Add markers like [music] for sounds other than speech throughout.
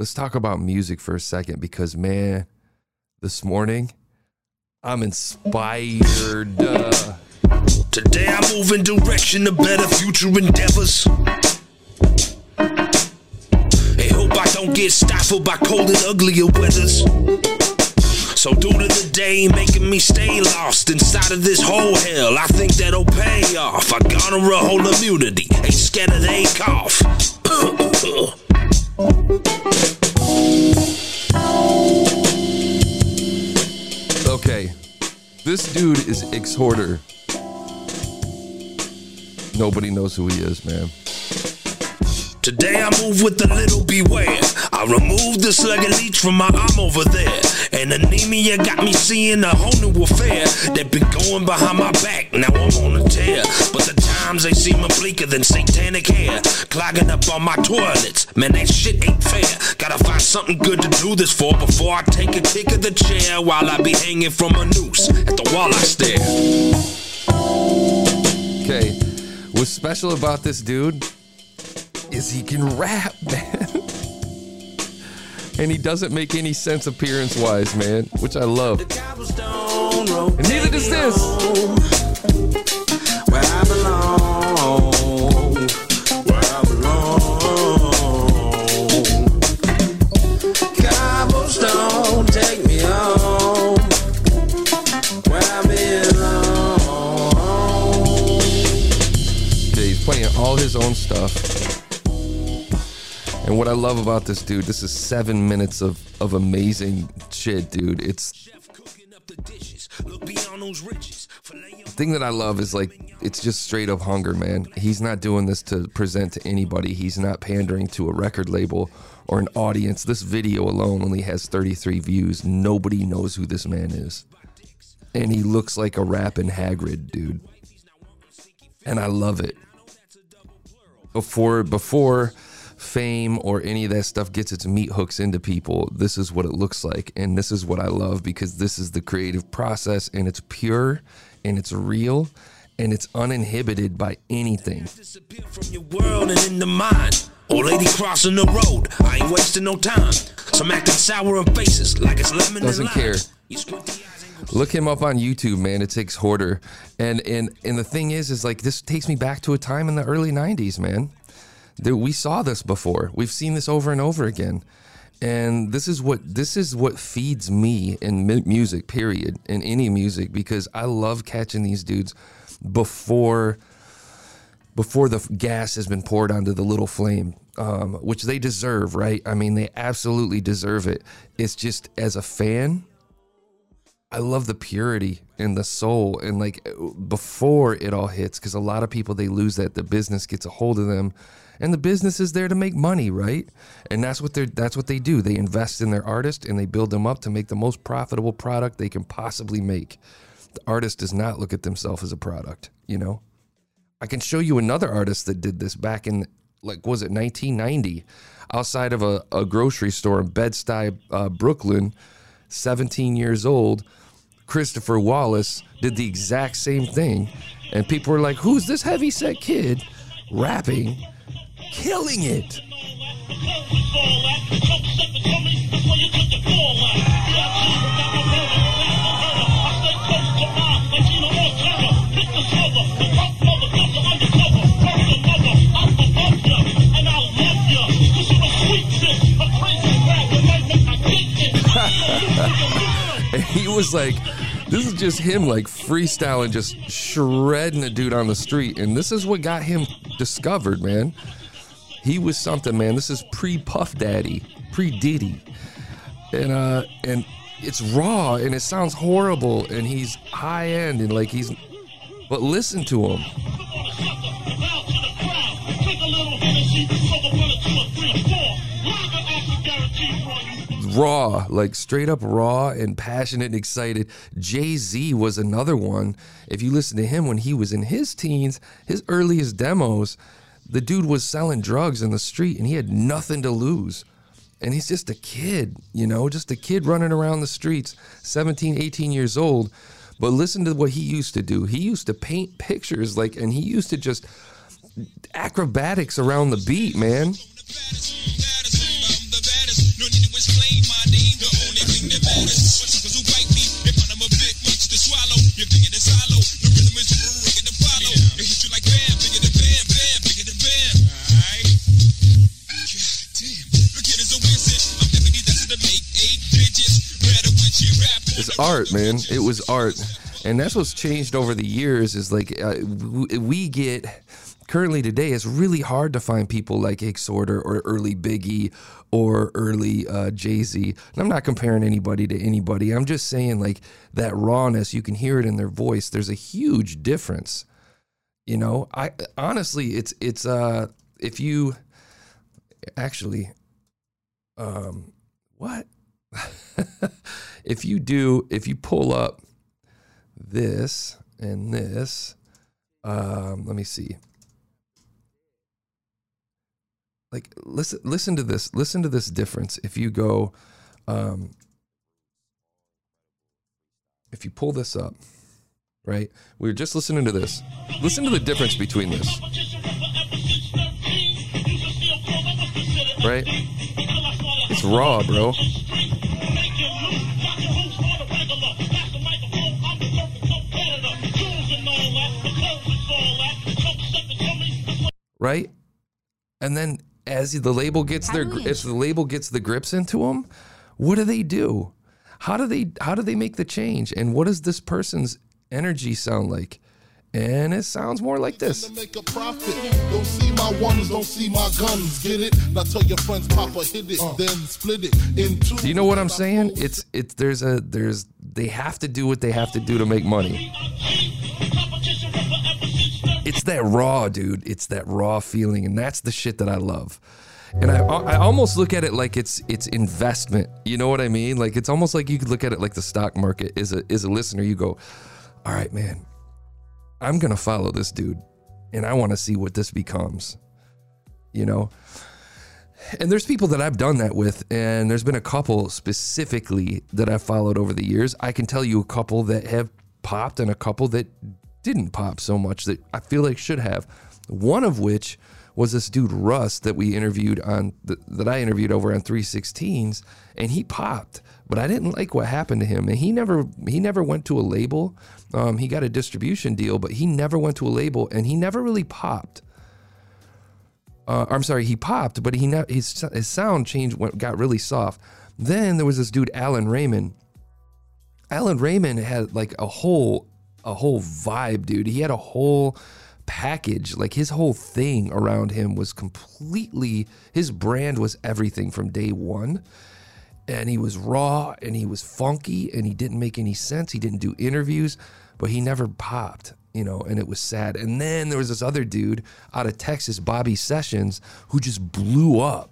let's talk about music for a second because man, this morning I'm inspired. Uh, Today I move in direction of better future endeavors. Hey, hope I don't get stifled by cold and uglier weathers. So due to the day making me stay lost inside of this whole hell, I think that'll pay off. I garner a whole immunity, ain't scared of they cough. [clears throat] Uh, uh, uh. Okay, this dude is Exhorder. Nobody knows who he is, man. Today I move with a little beware. I removed the slug and leech from my arm over there. And anemia got me seeing a whole new affair that been going behind my back. Now I'm on a tear. But the times they seem a bleaker than satanic hair. Clogging up on my toilets. Man, that shit ain't fair. Gotta find something good to do this for before I take a kick of the chair while I be hanging from a noose at the wall I stare. Okay, what's special about this dude is he can rap, [laughs] man. And he doesn't make any sense appearance wise, man, which I love. And neither does this. Where I belong. Where And what I love about this dude, this is seven minutes of, of amazing shit, dude. It's the thing that I love is like it's just straight up hunger, man. He's not doing this to present to anybody. He's not pandering to a record label or an audience. This video alone only has 33 views. Nobody knows who this man is. And he looks like a rapping Hagrid, dude. And I love it. Before before fame or any of that stuff gets its meat hooks into people, this is what it looks like. And this is what I love because this is the creative process and it's pure and it's real and it's uninhibited by anything. disappear from your world and into mine. Old lady crossing the road. I ain't wasting no time. Some acting sour in faces like it's lemon Doesn't care. You squint the eyes and go Look him up on YouTube, man. It takes Hoarder. And and and the thing is is like this takes me back to a time in the early 90s, man. We saw this before. We've seen this over and over again. And this is what this is what feeds me in music, period, in any music because I love catching these dudes before before the gas has been poured onto the little flame, um, which they deserve, right? I mean, they absolutely deserve it. It's just as a fan, I love the purity and the soul and like before it all hits because a lot of people they lose that the business gets a hold of them and the business is there to make money right? And that's what they're that's what they do. They invest in their artist and they build them up to make the most profitable product they can possibly make. The artist does not look at themselves as a product you know? I can show you another artist that did this back in like was it 1990 outside of a, a grocery store in Bed-Stuy, uh, Brooklyn 17 years old. Christopher Wallace did the exact same thing. And people were like who's this heavy set kid rapping killing it. [laughs] He was like this is just him like freestyling just shredding a dude on the street. And this is what got him discovered man he was something man this is pre puff daddy pre diddy and uh and it's raw and it sounds horrible and he's high end and like he's but listen to him raw, like straight up raw and passionate and excited. Jay Z was another one. If you listen to him when he was in his teens, his earliest demos, the dude was selling drugs in the street and he had nothing to lose. And he's just a kid, you know, just a kid running around the streets, 17, 18 years old. But listen to what he used to do. He used to paint pictures like and he used to just acrobatics around the beat, man. Art, man. It was art, and that's what's changed over the years. Is like uh, we get currently today. It's really hard to find people like Exhorder or early Biggie or early uh, Jay Z. And I'm not comparing anybody to anybody. I'm just saying like that rawness. You can hear it in their voice. There's a huge difference. You know, I honestly, it's it's uh if you actually um what [laughs] if you do if you pull up this and this um let me see. Like listen listen to this listen to this difference. If you go um if you pull this up right? We were just listening to this. Listen to the difference between this. Right? It's raw bro right and then as the label gets their as the label gets the grips into them what do they do how do they how do they make the change and what does this person's energy sound like and it sounds more like this. Make a profit. Don't see my ones, don't see my guns. Get it? Now tell your friends, Papa hit it, uh. then split it in two. Do you know what I'm saying? It's it's there's a there's they have to do what they have to do to make money. It's that raw, dude. It's that raw feeling, and that's the shit that I love. And I, I almost look at it like it's it's investment. You know what I mean? Like it's almost like you could look at it like the stock market. Is a is a listener, you go, all right, man. I'm gonna follow this dude, and I want to see what this becomes. You know. And there's people that I've done that with, and there's been a couple specifically that I've followed over the years. I can tell you a couple that have popped and a couple that didn't pop so much that I feel like should have. One of which was this dude Russ that we interviewed on the, that I interviewed over on 316s, and he popped, but I didn't like what happened to him, and he never he never went to a label. Um, he got a distribution deal, but he never went to a label, and he never really popped. Uh, I'm sorry, he popped, but he ne- his his sound changed, went, got really soft. Then there was this dude Alan Raymond. Alan Raymond had like a whole a whole vibe, dude. He had a whole package. Like his whole thing around him was completely his brand was everything from day one. And he was raw and he was funky and he didn't make any sense. He didn't do interviews, but he never popped, you know, and it was sad. And then there was this other dude out of Texas, Bobby Sessions, who just blew up.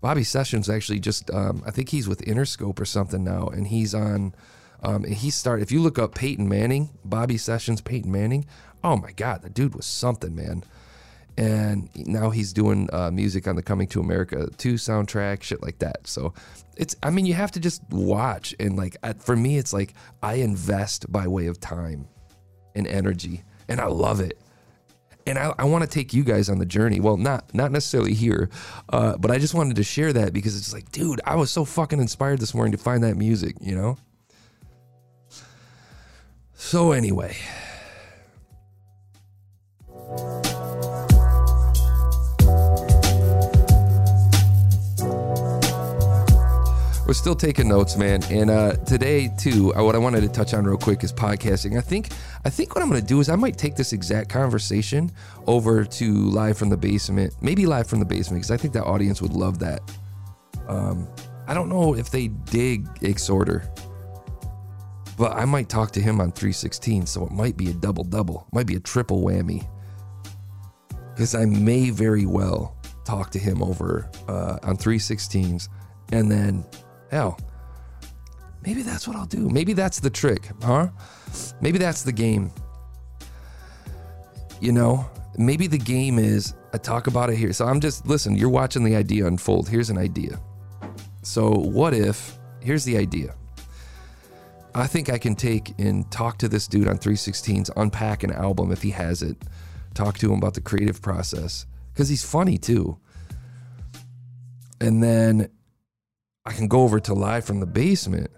Bobby Sessions actually just, um, I think he's with Interscope or something now, and he's on. Um, and he started. If you look up Peyton Manning, Bobby Sessions, Peyton Manning, oh my God, the dude was something, man. And now he's doing uh, music on the Coming to America 2 soundtrack, shit like that. So it's, I mean, you have to just watch. And like, for me, it's like I invest by way of time and energy, and I love it. And I, I want to take you guys on the journey. Well, not not necessarily here, uh, but I just wanted to share that because it's like, dude, I was so fucking inspired this morning to find that music, you know. So anyway, we're still taking notes, man. And uh, today, too, uh, what I wanted to touch on real quick is podcasting. I think, I think what I'm going to do is I might take this exact conversation over to live from the basement, maybe live from the basement, because I think that audience would love that. Um, I don't know if they dig Exhorder, but I might talk to him on 316, so it might be a double double, might be a triple whammy, because I may very well talk to him over uh, on 316s, and then Hell, maybe that's what I'll do. Maybe that's the trick, huh? Maybe that's the game. You know, maybe the game is I talk about it here. So I'm just, listen, you're watching the idea unfold. Here's an idea. So, what if, here's the idea. I think I can take and talk to this dude on 316s, unpack an album if he has it, talk to him about the creative process, because he's funny too. And then I can go over to live from the basement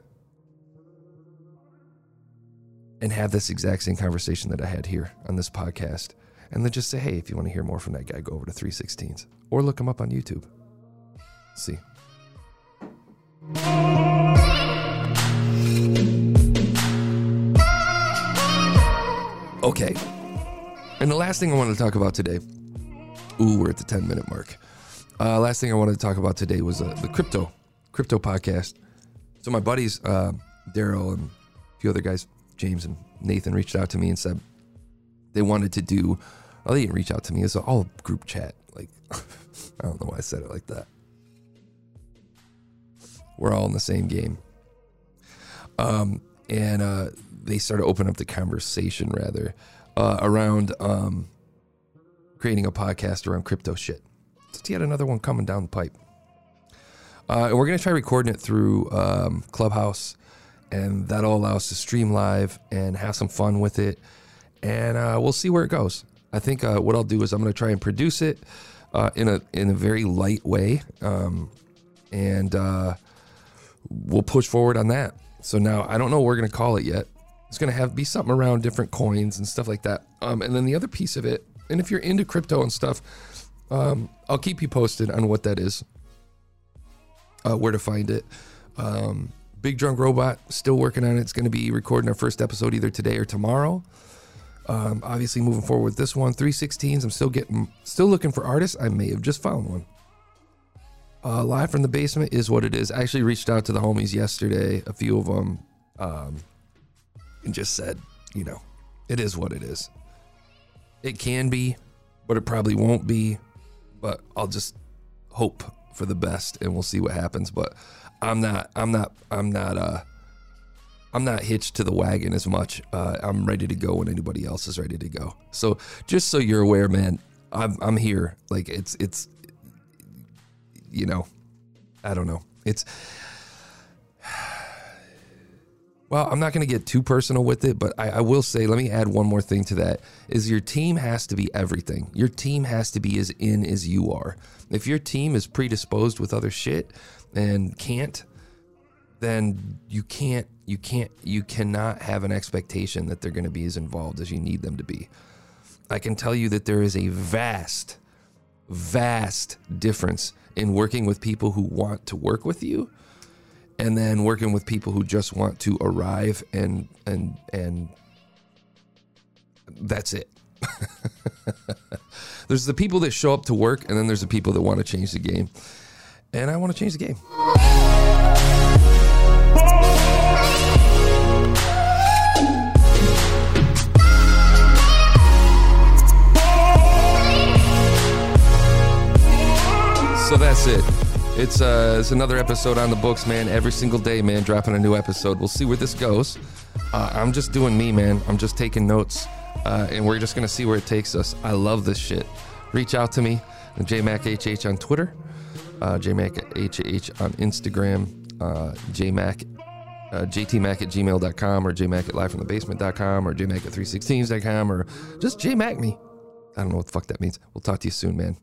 and have this exact same conversation that I had here on this podcast. And then just say, hey, if you want to hear more from that guy, go over to 316s or look him up on YouTube. See. Okay. And the last thing I wanted to talk about today. Ooh, we're at the 10 minute mark. Uh, last thing I wanted to talk about today was uh, the crypto, crypto podcast. So my buddies, uh, Daryl and a few other guys, James and Nathan, reached out to me and said they wanted to do. Well, they didn't reach out to me. It's all group chat. Like, [laughs] I don't know why I said it like that. We're all in the same game. Um, and uh, they started opening up the conversation rather uh, around um, creating a podcast around crypto shit. It's yet another one coming down the pipe. Uh, and we're going to try recording it through um, Clubhouse, and that'll allow us to stream live and have some fun with it. And uh, we'll see where it goes. I think uh, what I'll do is I'm going to try and produce it uh, in a in a very light way, um, and we'll push forward on that. So now I don't know what we're to call it yet. It's to have be something around different coins and stuff like that. Um, and then the other piece of it, and if you're into crypto and stuff, um, I'll keep you posted on what that is, uh, where to find it. Um, Big Drunk Robot, still working on it. It's to be recording our first episode either today or tomorrow. Um, obviously, moving forward with this one, 316s. I'm still getting, still looking for artists. I may have just found one. Uh, Live from the basement is what it is. I actually reached out to the homies yesterday, a few of them, um, and just said, you know, it is what it is. It can be, but it probably won't be. But I'll just hope for the best, and we'll see what happens. But I'm not, I'm not, I'm not, uh, I'm not hitched to the wagon as much. Uh, I'm ready to go when anybody else is ready to go. So just so you're aware, man, I'm I'm here. Like it's it's you know, I don't know. It's well, I'm not going to get too personal with it, but I, I, will say, let me add one more thing to that: is your team has to be everything. Your team has to be as in as you are. If your team is predisposed with other shit and can't, then you can't, you can't, you cannot have an expectation that they're going to be as involved as you need them to be. I can tell you that there is a vast, vast difference in working with people who want to work with you and then working with people who just want to arrive and and and that's it. [laughs] there's the people that show up to work and then there's the people that want to change the game. And I want to change the game. It. It's uh, it's another episode on the books, man. Every single day, man, dropping a new episode. We'll see where this goes. Uh, I'm just doing me, man. I'm just taking notes, uh, and we're just gonna see where it takes us. I love this shit. Reach out to me, JMacHH on Twitter, uh, JMacHH on Instagram, uh, JMac, uh, JTMac at gmail.com, or JMac at livefromthebasement.com, or JMac at 316s.com, or just JMac me. I don't know what the fuck that means. We'll talk to you soon, man.